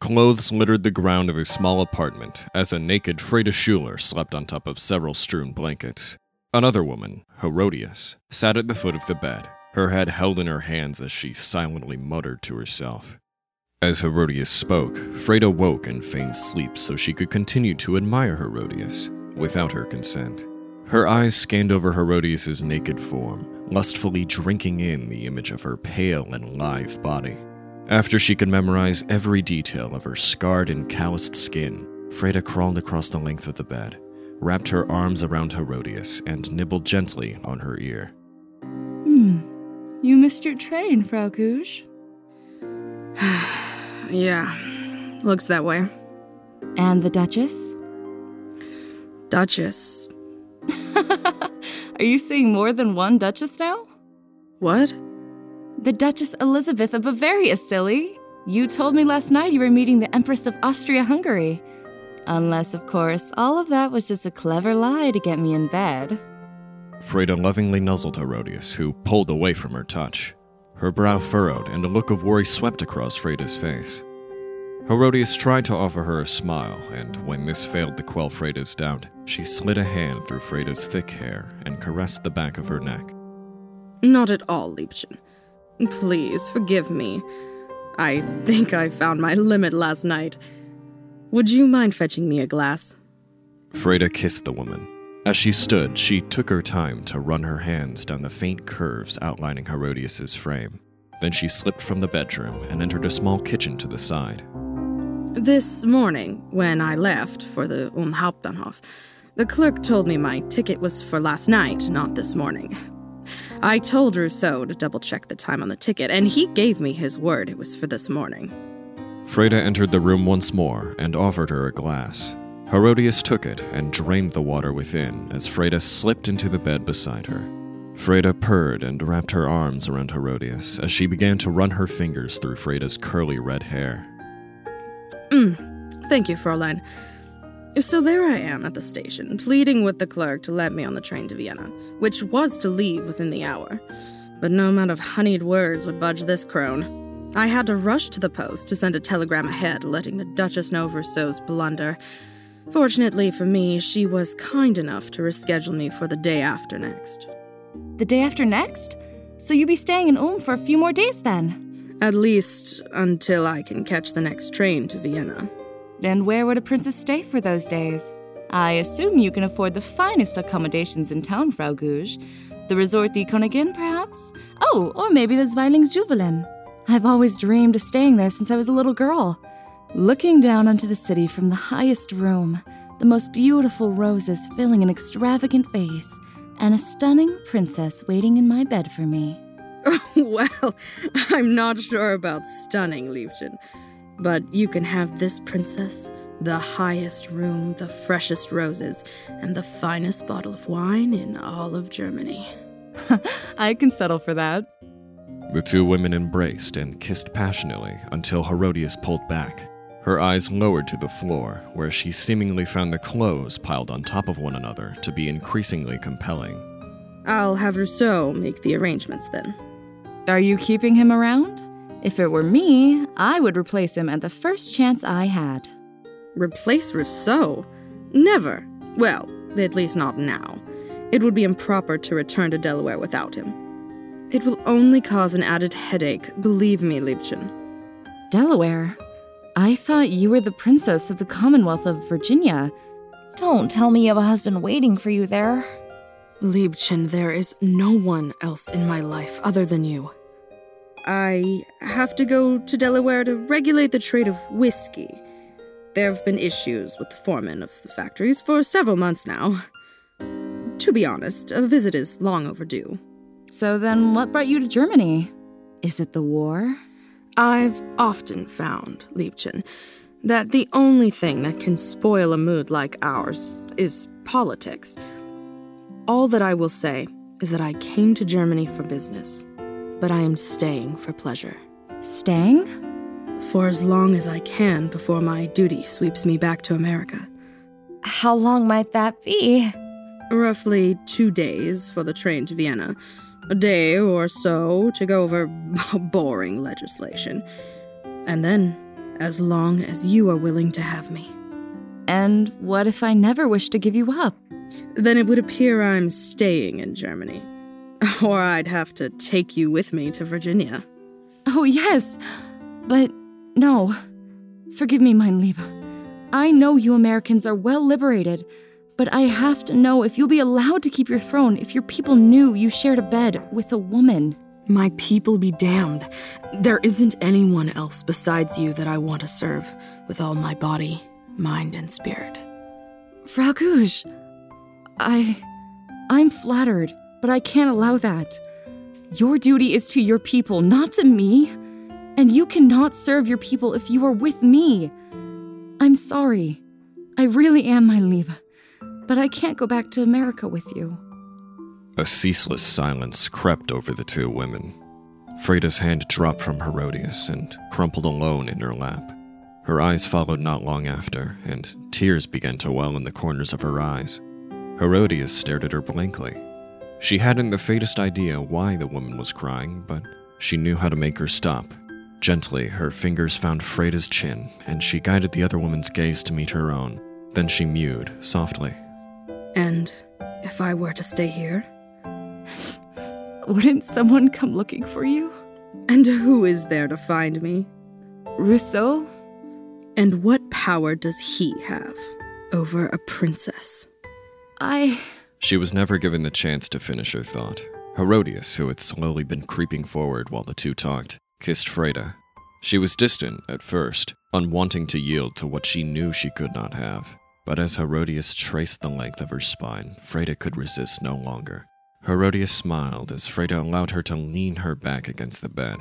Clothes littered the ground of a small apartment as a naked Freda Schuler slept on top of several strewn blankets. Another woman, Herodias, sat at the foot of the bed, her head held in her hands as she silently muttered to herself. As Herodias spoke, Freda woke and feigned sleep so she could continue to admire Herodias without her consent. Her eyes scanned over Herodias's naked form, lustfully drinking in the image of her pale and lithe body. After she could memorize every detail of her scarred and calloused skin, Freda crawled across the length of the bed, wrapped her arms around Herodias, and nibbled gently on her ear. Hmm. You missed your train, Frau Kusch. yeah, looks that way. And the Duchess? Duchess. Are you seeing more than one Duchess now? What? The Duchess Elizabeth of Bavaria, silly. You told me last night you were meeting the Empress of Austria Hungary. Unless, of course, all of that was just a clever lie to get me in bed. Freda lovingly nuzzled Herodias, who pulled away from her touch. Her brow furrowed, and a look of worry swept across Freda's face. Herodias tried to offer her a smile, and when this failed to quell Freda's doubt, she slid a hand through Freda's thick hair and caressed the back of her neck. Not at all, Liebchen. Please, forgive me. I think I found my limit last night. Would you mind fetching me a glass? Freda kissed the woman. As she stood, she took her time to run her hands down the faint curves outlining Herodias's frame. Then she slipped from the bedroom and entered a small kitchen to the side. This morning, when I left for the Um Hauptbahnhof, the clerk told me my ticket was for last night, not this morning. I told Rousseau to double check the time on the ticket, and he gave me his word it was for this morning. Freda entered the room once more and offered her a glass. Herodias took it and drained the water within as Freda slipped into the bed beside her. Freda purred and wrapped her arms around Herodias as she began to run her fingers through Freda's curly red hair. Mm, thank you, Fräulein. So there I am at the station, pleading with the clerk to let me on the train to Vienna, which was to leave within the hour. But no amount of honeyed words would budge this crone. I had to rush to the post to send a telegram ahead, letting the Duchess know of Rousseau's blunder. Fortunately for me, she was kind enough to reschedule me for the day after next. The day after next? So you'll be staying in Ulm for a few more days then? At least until I can catch the next train to Vienna. And where would a princess stay for those days? I assume you can afford the finest accommodations in town, Frau Gouges. The Resort Die Königin, perhaps? Oh, or maybe the Zweilingsjuwelen. I've always dreamed of staying there since I was a little girl. Looking down onto the city from the highest room, the most beautiful roses filling an extravagant vase, and a stunning princess waiting in my bed for me. well, I'm not sure about stunning, Liebchen. But you can have this princess, the highest room, the freshest roses, and the finest bottle of wine in all of Germany. I can settle for that. The two women embraced and kissed passionately until Herodias pulled back. Her eyes lowered to the floor, where she seemingly found the clothes piled on top of one another to be increasingly compelling. I'll have Rousseau make the arrangements then. Are you keeping him around? If it were me, I would replace him at the first chance I had. Replace Rousseau? Never. Well, at least not now. It would be improper to return to Delaware without him. It will only cause an added headache, believe me, Liebchen. Delaware? I thought you were the princess of the Commonwealth of Virginia. Don't tell me you have a husband waiting for you there. Liebchen, there is no one else in my life other than you. I have to go to Delaware to regulate the trade of whiskey. There have been issues with the foreman of the factories for several months now. To be honest, a visit is long overdue. So then, what brought you to Germany? Is it the war? I've often found, Liebchen, that the only thing that can spoil a mood like ours is politics. All that I will say is that I came to Germany for business, but I am staying for pleasure. Staying? For as long as I can before my duty sweeps me back to America. How long might that be? Roughly two days for the train to Vienna. A day or so to go over boring legislation. And then, as long as you are willing to have me. And what if I never wish to give you up? Then it would appear I'm staying in Germany. Or I'd have to take you with me to Virginia. Oh, yes. But no. Forgive me, mein Liebe. I know you Americans are well liberated, but I have to know if you'll be allowed to keep your throne if your people knew you shared a bed with a woman. My people be damned. There isn't anyone else besides you that I want to serve with all my body, mind, and spirit. Frau Gouges, I. I'm flattered, but I can't allow that. Your duty is to your people, not to me. And you cannot serve your people if you are with me. I'm sorry. I really am, my Liebe. But I can't go back to America with you. A ceaseless silence crept over the two women. Freda's hand dropped from Herodias and crumpled alone in her lap. Her eyes followed not long after, and tears began to well in the corners of her eyes. Herodias stared at her blankly. She hadn't the faintest idea why the woman was crying, but she knew how to make her stop. Gently, her fingers found Freda's chin, and she guided the other woman's gaze to meet her own. Then she mewed softly. And if I were to stay here? Wouldn't someone come looking for you? And who is there to find me? Rousseau? And what power does he have over a princess? I. She was never given the chance to finish her thought. Herodias, who had slowly been creeping forward while the two talked, kissed Freda. She was distant at first, unwanting to yield to what she knew she could not have. But as Herodias traced the length of her spine, Freda could resist no longer. Herodias smiled as Freda allowed her to lean her back against the bed.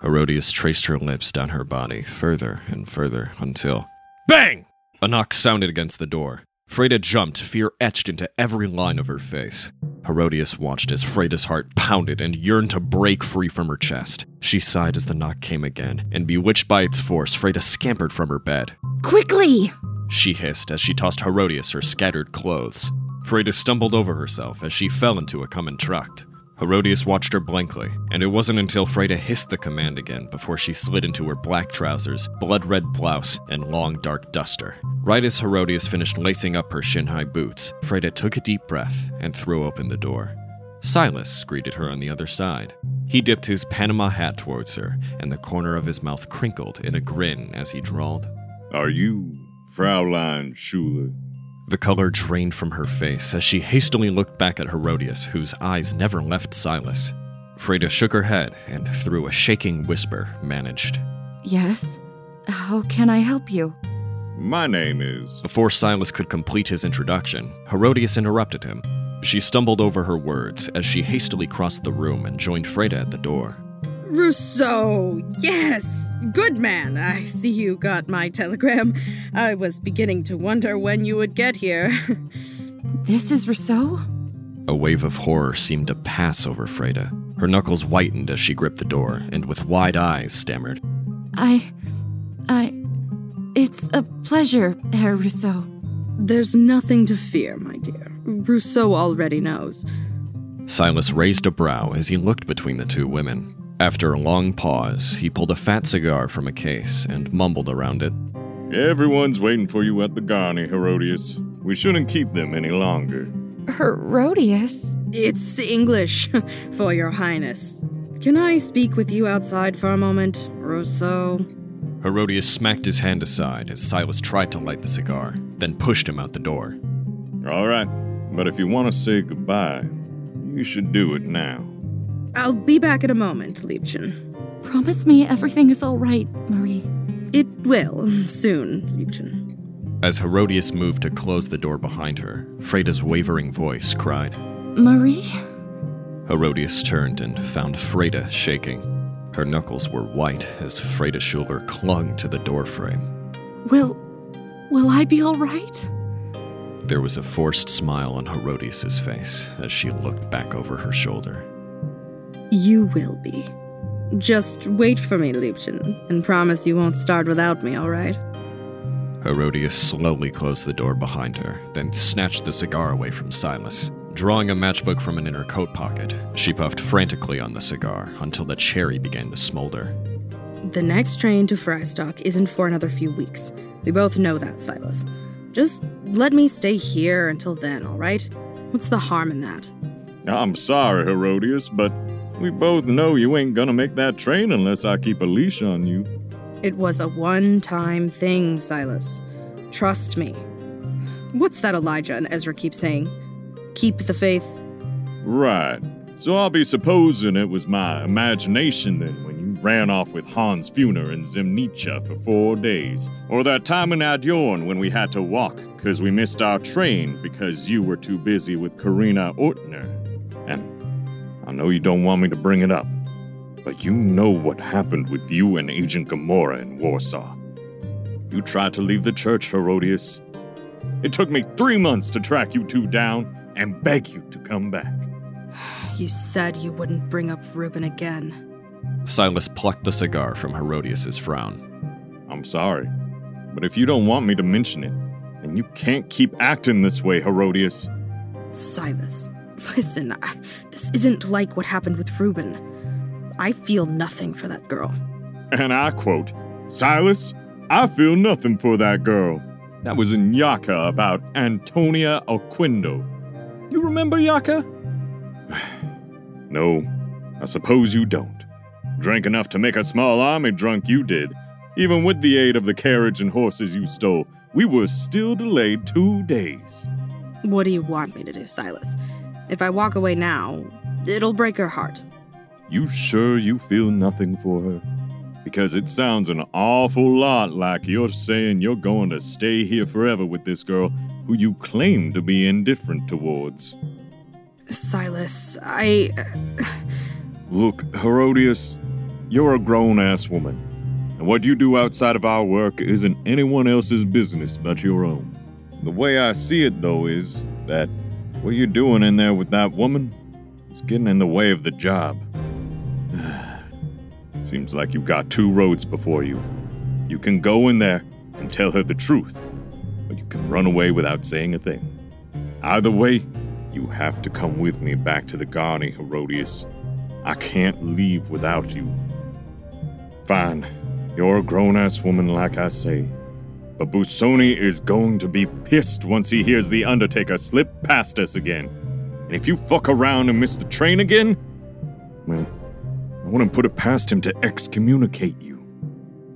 Herodias traced her lips down her body further and further until. BANG! A knock sounded against the door. Freda jumped, fear etched into every line of her face. Herodias watched as Freda's heart pounded and yearned to break free from her chest. She sighed as the knock came again, and bewitched by its force, Freda scampered from her bed. Quickly! She hissed as she tossed Herodias her scattered clothes. Freda stumbled over herself as she fell into a common tract. Herodias watched her blankly, and it wasn't until Freda hissed the command again before she slid into her black trousers, blood red blouse, and long dark duster. Right as Herodias finished lacing up her shin high boots, Freda took a deep breath and threw open the door. Silas greeted her on the other side. He dipped his Panama hat towards her, and the corner of his mouth crinkled in a grin as he drawled, Are you Fraulein Schuler? The color drained from her face as she hastily looked back at Herodias, whose eyes never left Silas. Freda shook her head and, through a shaking whisper, managed. Yes? How can I help you? My name is. Before Silas could complete his introduction, Herodias interrupted him. She stumbled over her words as she hastily crossed the room and joined Freda at the door. Rousseau! Yes! Good man! I see you got my telegram. I was beginning to wonder when you would get here. This is Rousseau? A wave of horror seemed to pass over Freda. Her knuckles whitened as she gripped the door, and with wide eyes stammered, I. I. It's a pleasure, Herr Rousseau. There's nothing to fear, my dear. Rousseau already knows. Silas raised a brow as he looked between the two women. After a long pause, he pulled a fat cigar from a case and mumbled around it. Everyone's waiting for you at the Garni, Herodias. We shouldn't keep them any longer. Herodias? It's English, for your highness. Can I speak with you outside for a moment, Rousseau? Herodias smacked his hand aside as Silas tried to light the cigar, then pushed him out the door. All right, but if you want to say goodbye, you should do it now. I'll be back in a moment, Liebchen. Promise me everything is all right, Marie. It will, soon, Liebchen. As Herodias moved to close the door behind her, Freda's wavering voice cried. Marie? Herodias turned and found Freda shaking. Her knuckles were white as Freda Schuler clung to the doorframe. Will. will I be all right? There was a forced smile on Herodias' face as she looked back over her shoulder. You will be. Just wait for me, Liebchen, and promise you won't start without me, all right? Herodias slowly closed the door behind her, then snatched the cigar away from Silas. Drawing a matchbook from an inner coat pocket, she puffed frantically on the cigar until the cherry began to smolder. The next train to Fryztak isn't for another few weeks. We both know that, Silas. Just let me stay here until then, all right? What's the harm in that? I'm sorry, Herodias, but we both know you ain't gonna make that train unless I keep a leash on you. It was a one time thing, Silas. Trust me. What's that Elijah and Ezra keep saying? Keep the faith. Right. So I'll be supposing it was my imagination then when you ran off with Hans Funer and Zemnicha for four days. Or that time in Adyorn when we had to walk because we missed our train because you were too busy with Karina Ortner. And I know you don't want me to bring it up, but you know what happened with you and Agent Gamora in Warsaw. You tried to leave the church, Herodias. It took me three months to track you two down and beg you to come back. You said you wouldn't bring up Reuben again. Silas plucked the cigar from Herodias's frown. I'm sorry, but if you don't want me to mention it, then you can't keep acting this way, Herodias. Silas, listen, I, this isn't like what happened with Reuben. I feel nothing for that girl. And I quote Silas, I feel nothing for that girl. That was in Yaka about Antonia Alquindo. You remember Yaka? no, I suppose you don't. Drank enough to make a small army drunk, you did. Even with the aid of the carriage and horses you stole, we were still delayed two days. What do you want me to do, Silas? If I walk away now, it'll break her heart. You sure you feel nothing for her? Because it sounds an awful lot like you're saying you're going to stay here forever with this girl who you claim to be indifferent towards. Silas, I. Uh, Look, Herodias, you're a grown ass woman, and what you do outside of our work isn't anyone else's business but your own. The way I see it, though, is that what you're doing in there with that woman It's getting in the way of the job. Seems like you've got two roads before you. You can go in there and tell her the truth, or you can run away without saying a thing. Either way, you have to come with me back to the Garni, Herodias. I can't leave without you. Fine, you're a grown ass woman, like I say. But Busoni is going to be pissed once he hears the Undertaker slip past us again. And if you fuck around and miss the train again, well, I wouldn't put it past him to excommunicate you.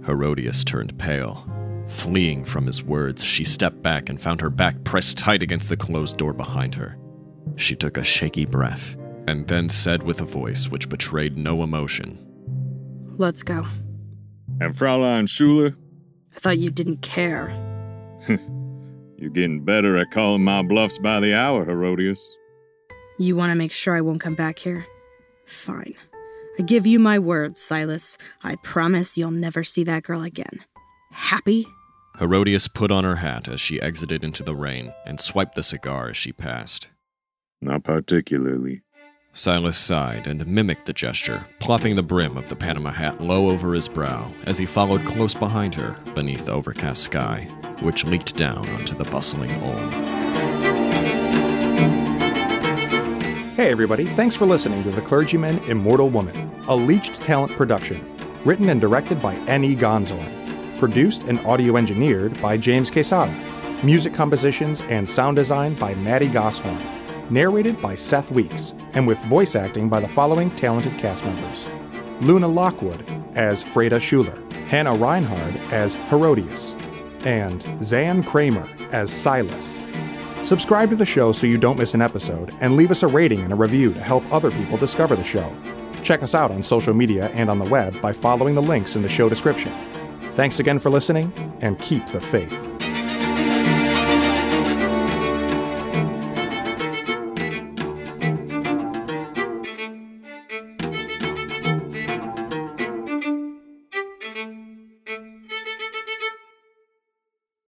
Herodias turned pale. Fleeing from his words, she stepped back and found her back pressed tight against the closed door behind her. She took a shaky breath and then said with a voice which betrayed no emotion Let's go. And Fraulein Schuler, I thought you didn't care. you're getting better at calling my bluffs by the hour, Herodias. You want to make sure I won't come back here? Fine. I give you my word, Silas. I promise you'll never see that girl again. Happy? Herodias put on her hat as she exited into the rain and swiped the cigar as she passed. Not particularly. Silas sighed and mimicked the gesture, plopping the brim of the Panama hat low over his brow as he followed close behind her beneath the overcast sky, which leaked down onto the bustling Ulm. Hey, everybody, thanks for listening to The Clergyman Immortal Woman, a Leached Talent production, written and directed by N.E. Gonzorn, produced and audio engineered by James Quesada, music compositions and sound design by Maddie Gosshorn narrated by Seth Weeks, and with voice acting by the following talented cast members Luna Lockwood as Freda Schuler, Hannah Reinhard as Herodias, and Zan Kramer as Silas. Subscribe to the show so you don't miss an episode, and leave us a rating and a review to help other people discover the show. Check us out on social media and on the web by following the links in the show description. Thanks again for listening, and keep the faith.